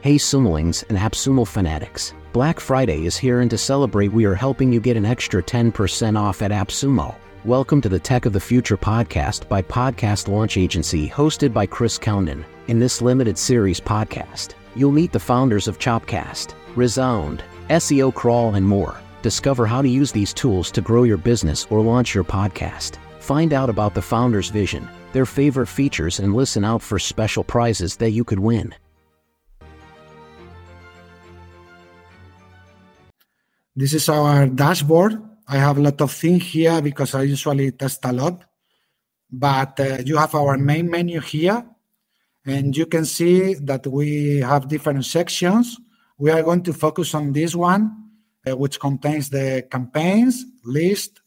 Hey Sumolings and AppSumo fanatics. Black Friday is here and to celebrate we are helping you get an extra 10% off at AppSumo. Welcome to the Tech of the Future podcast by Podcast Launch Agency hosted by Chris Kounden. In this limited series podcast, you'll meet the founders of Chopcast, Resound, SEO Crawl and more. Discover how to use these tools to grow your business or launch your podcast. Find out about the founders' vision, their favorite features and listen out for special prizes that you could win. This is our dashboard. I have a lot of things here because I usually test a lot. But uh, you have our main menu here, and you can see that we have different sections. We are going to focus on this one, uh, which contains the campaigns, list,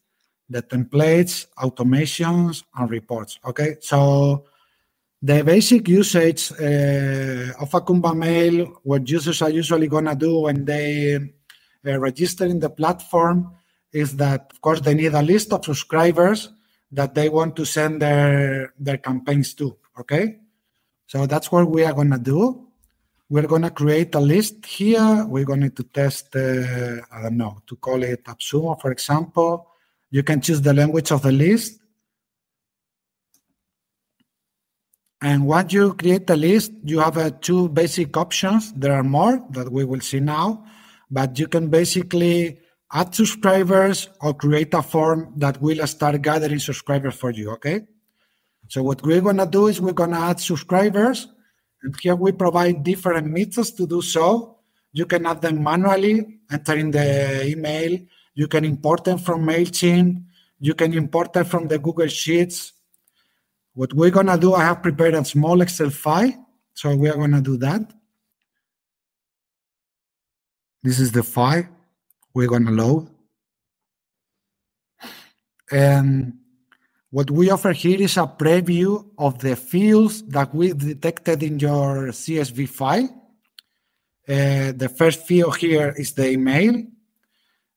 the templates, automations, and reports. Okay, so the basic usage uh, of Acumbamail, what users are usually going to do when they registering the platform is that, of course, they need a list of subscribers that they want to send their their campaigns to. Okay, so that's what we are gonna do. We're gonna create a list here. We're going to test, uh, I don't know, to call it AppSumo, for example. You can choose the language of the list. And once you create the list, you have uh, two basic options. There are more that we will see now but you can basically add subscribers or create a form that will start gathering subscribers for you. Okay. So what we're to do is we're to add subscribers. And here we provide different methods to do so. You can add them manually, enter in the email. You can import them from MailChimp. You can import them from the Google Sheets. What we're to do, I have prepared a small Excel file. So we are to do that. This is the file we're going to load. And what we offer here is a preview of the fields that we detected in your CSV file. Uh, the first field here is the email.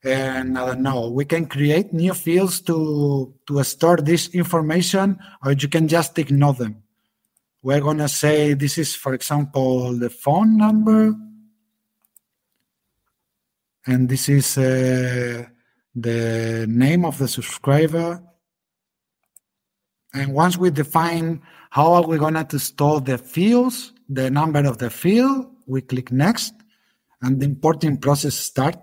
And I don't know, we can create new fields to, to store this information, or you can just ignore them. We're going to say this is, for example, the phone number and this is uh, the name of the subscriber. And once we define how are we going to store the fields, the number of the field, we click next, and the importing process start.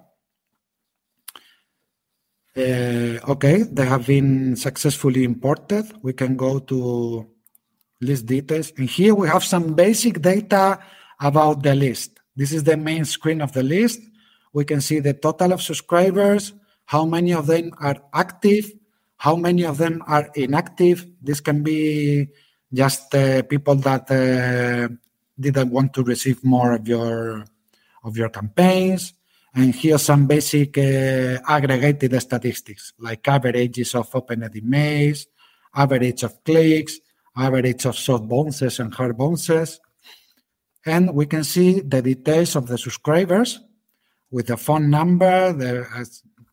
Uh, okay, they have been successfully imported. We can go to list details, and here we have some basic data about the list. This is the main screen of the list we can see the total of subscribers, how many of them are active, how many of them are inactive. This can be just uh, people that uh, didn't want to receive more of your of your campaigns. And here some basic uh, aggregated statistics like averages of opened emails, average of clicks, average of soft bounces and hard bounces. And we can see the details of the subscribers with a phone number. There,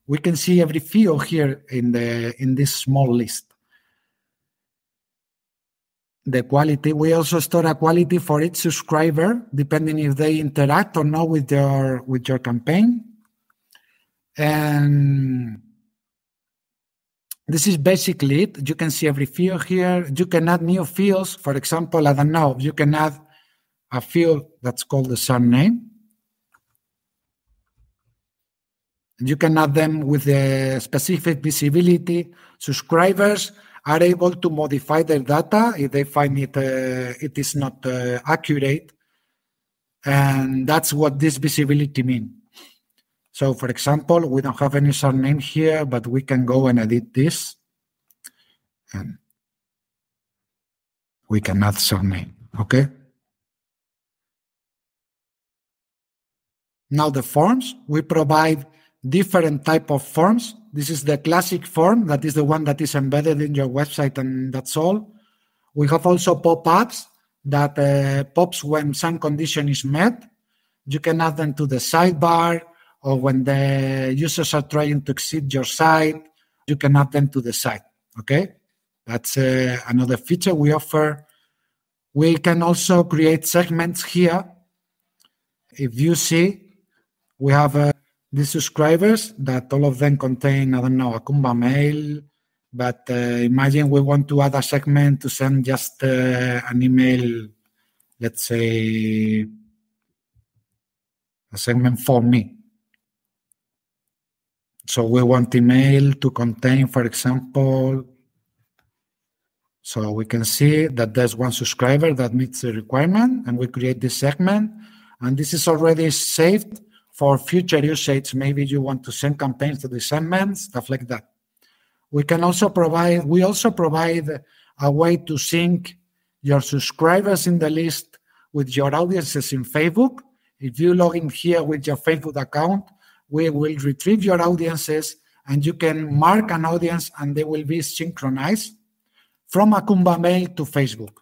we can see every field here in the in this small list. The quality. We also store a quality for each subscriber, depending if they interact or not with your with your campaign. And this is basically it. You can see every field here. You can add new fields. For example, I don't know, you can add a field that's called the surname You can add them with the specific visibility. Subscribers are able to modify their data if they find it uh, it is not uh, accurate, and that's what this visibility means. So, for example, we don't have any surname here, but we can go and edit this, and we can add surname. Okay. Now the forms we provide different type of forms. This is the classic form. That is the one that is embedded in your website, and that's all. We have also pop-ups that uh, pops when some condition is met. You can add them to the sidebar, or when the users are trying to exit your site, you can add them to the site. Okay, that's uh, another feature we offer. We can also create segments here if you see, we have uh, these subscribers that all of them contain, I don't know, Acumbamail. But uh, imagine we want to add a segment to send just uh, an email, let's say a segment for me. So we want email to contain, for example, so we can see that there's one subscriber that meets the requirement and we create this segment. And this is already saved for future usage. Maybe you want to send campaigns to the segment, stuff like that. We can also provide, we also provide a way to sync your subscribers in the list with your audiences in Facebook. If you log in here with your Facebook account, we will retrieve your audiences and you can mark an audience and they will be synchronized from Acumbamail to Facebook.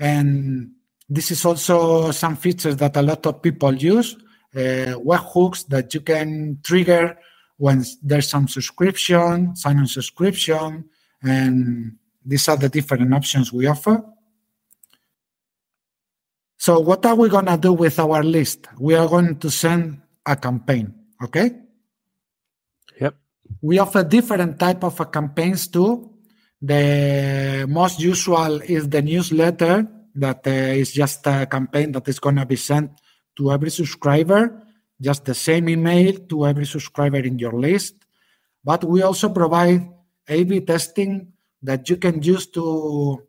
And this is also some features that a lot of people use, webhooks that you can trigger when there's some subscription, sign on subscription, and these are the different options we offer. So what are we going to do with our list? We are going to send a campaign, okay? Yep. We offer different type of campaigns too. The most usual is the newsletter that uh, is just a campaign that is going to be sent to every subscriber, just the same email to every subscriber in your list. But we also provide A-B testing that you can use to,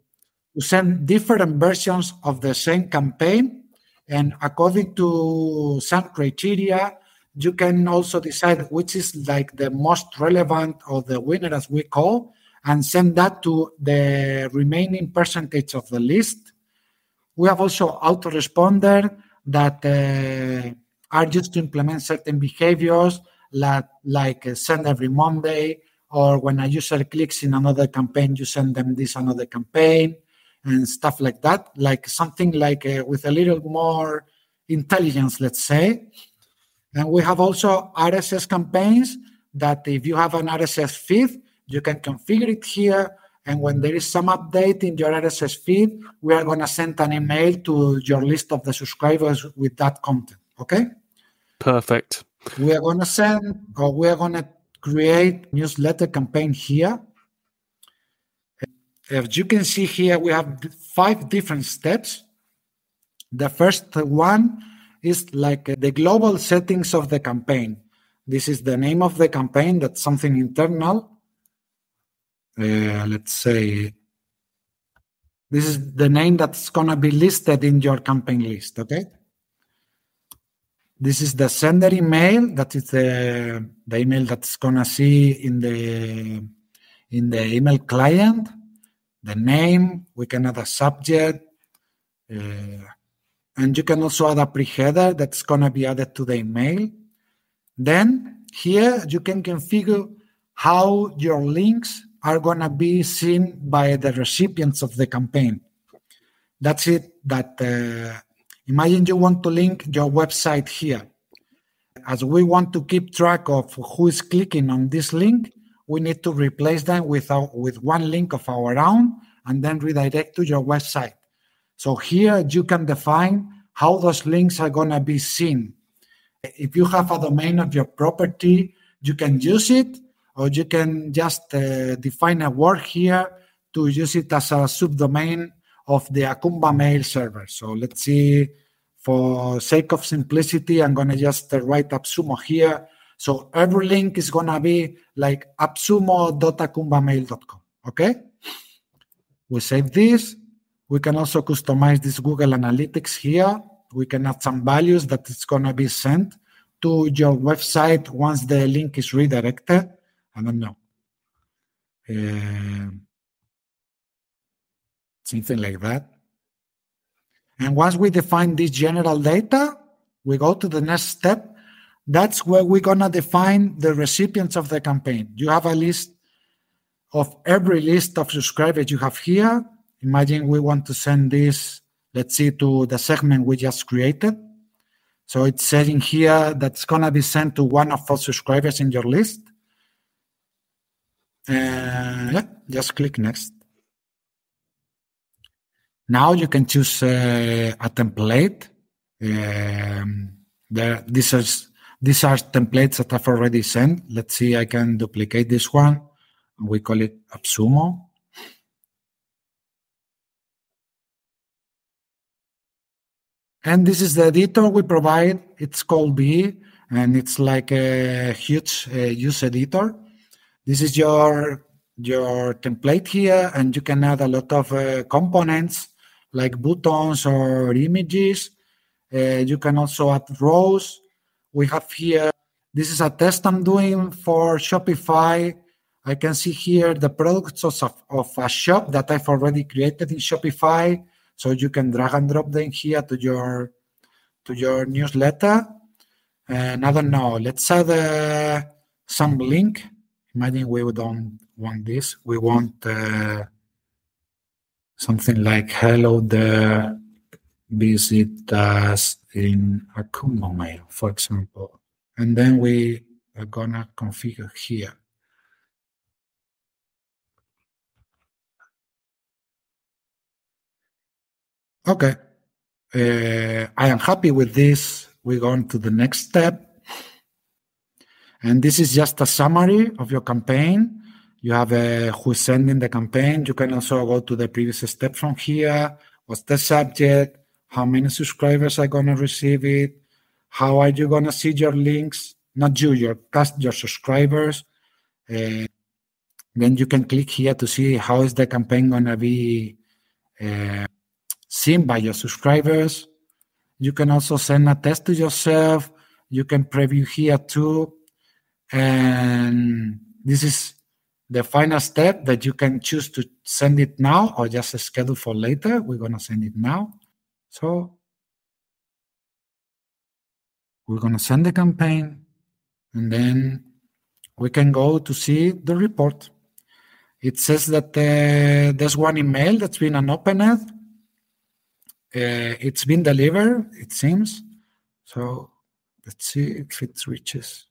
to send different versions of the same campaign. And according to some criteria, you can also decide which is like the most relevant or the winner, as we call, and send that to the remaining percentage of the list. We have also autoresponder that uh, are used to implement certain behaviors like, like uh, send every Monday, or when a user clicks in another campaign, you send them this another campaign and stuff like that, like something like uh, with a little more intelligence, let's say. And we have also RSS campaigns that if you have an RSS feed, you can configure it here. And when mm-hmm. there is some update in your RSS feed, we are going to send an email to your list of the subscribers with that content. Okay? Perfect. We are going to send or we are going to create newsletter campaign here. As you can see here, we have five different steps. The first one is like the global settings of the campaign. This is the name of the campaign, that's something internal. Uh, let's say this is the name that's going to be listed in your campaign list okay? This is the sender email that is the, the email that's going to see in the in the email client the name we can add a subject uh, and you can also add a pre-header that's going to be added to the email. Then here you can configure how your links are going to be seen by the recipients of the campaign. That's it. That uh, imagine you want to link your website here. As we want to keep track of who is clicking on this link, we need to replace them with, our, with one link of our own and then redirect to your website. So here you can define how those links are going to be seen. If you have a domain of your property, you can use it or you can just uh, define a word here to use it as a subdomain of the Acumbamail server. So let's see, for sake of simplicity, I'm going to just uh, write AppSumo here. So every link is going to be like appsumo.acumbamail.com. Okay? We save this. We can also customize this Google Analytics here. We can add some values that it's going to be sent to your website once the link is redirected. I don't know. Uh, something like that. And once we define this general data, we go to the next step. That's where we're going to define the recipients of the campaign. You have a list of every list of subscribers you have here. Imagine we want to send this, let's see, to the segment we just created. So it's saying here that's going to be sent to one of those subscribers in your list. Uh, yeah, just click next. Now you can choose uh, a template. Um, there, these are these are templates that I've already sent. Let's see, I can duplicate this one. We call it AppSumo. And this is the editor we provide. It's called B, and it's like a huge uh, use editor. This is your your template here, and you can add a lot of uh, components like buttons or images. Uh, you can also add rows. We have here, this is a test I'm doing for Shopify. I can see here the products of, of a shop that I've already created in Shopify. So you can drag and drop them here to your to your newsletter. And I don't know, let's add uh, some link. Imagine we don't want this. We want uh, something like hello there, visit us in Acumbamail, for example. And then we are gonna configure here. Okay, uh, I am happy with this. We go on to the next step. And this is just a summary of your campaign. You have a who's sending the campaign. You can also go to the previous step from here. What's the subject? How many subscribers are going to receive it? How are you going to see your links? Not you, your cast, your subscribers. Uh, then you can click here to see how is the campaign going to be uh, seen by your subscribers. You can also send a test to yourself. You can preview here too. And this is the final step that you can choose to send it now or just schedule for later. We're going to send it now. So we're going to send the campaign and then we can go to see the report. It says that uh, there's one email that's been unopened. Uh, it's been delivered, it seems. So let's see if it reaches.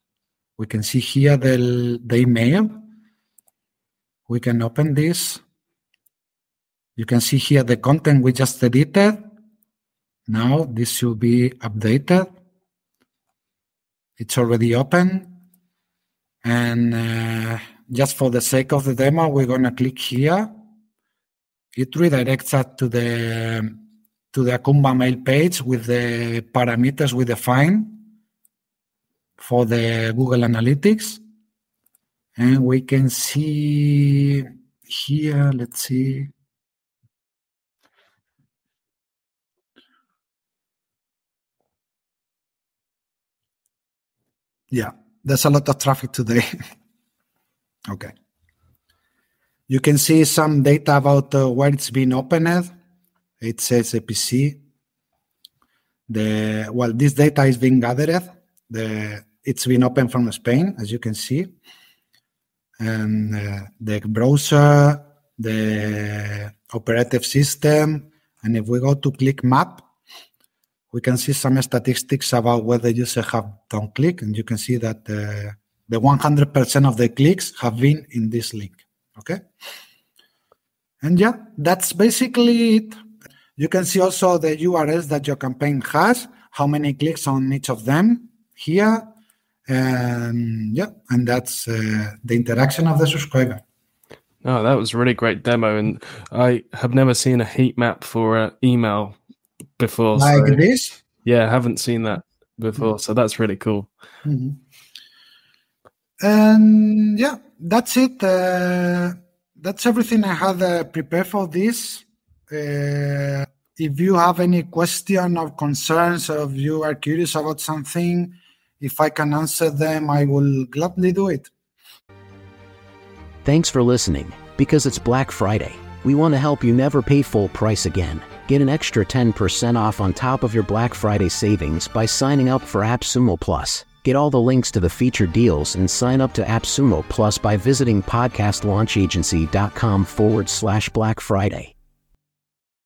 We can see here the, the email. We can open this. You can see here the content we just edited. Now this should be updated. It's already open. And uh, just for the sake of the demo, we're going to click here. It redirects us to the to the Acumbamail page with the parameters we define for the Google Analytics. And we can see here, let's see. Yeah, there's a lot of traffic today. okay. You can see some data about uh, where it's been opened. It says APC. The well, this data is being gathered. The it's been open from Spain, as you can see, and uh, the browser, the operative system, and if we go to click map, we can see some statistics about whether users have done click, and you can see that uh, the 100% of the clicks have been in this link. Okay. And yeah, that's basically it. You can see also the URLs that your campaign has, how many clicks on each of them here. And yeah, and that's uh, the interaction of the subscriber. Oh, that was a really great demo. And I have never seen a heat map for an email before. Like so, this? Yeah, I haven't seen that before. So that's really cool. Mm-hmm. And yeah, that's it. Uh, that's everything I had uh, prepared for this. Uh, if you have any question or concerns, or if you are curious about something, if I can answer them, I will gladly do it. Thanks for listening. Because it's Black Friday, we want to help you never pay full price again. Get an extra 10% off on top of your Black Friday savings by signing up for AppSumo Plus. Get all the links to the featured deals and sign up to AppSumo Plus by visiting podcastlaunchagency.com forward slash Black Friday.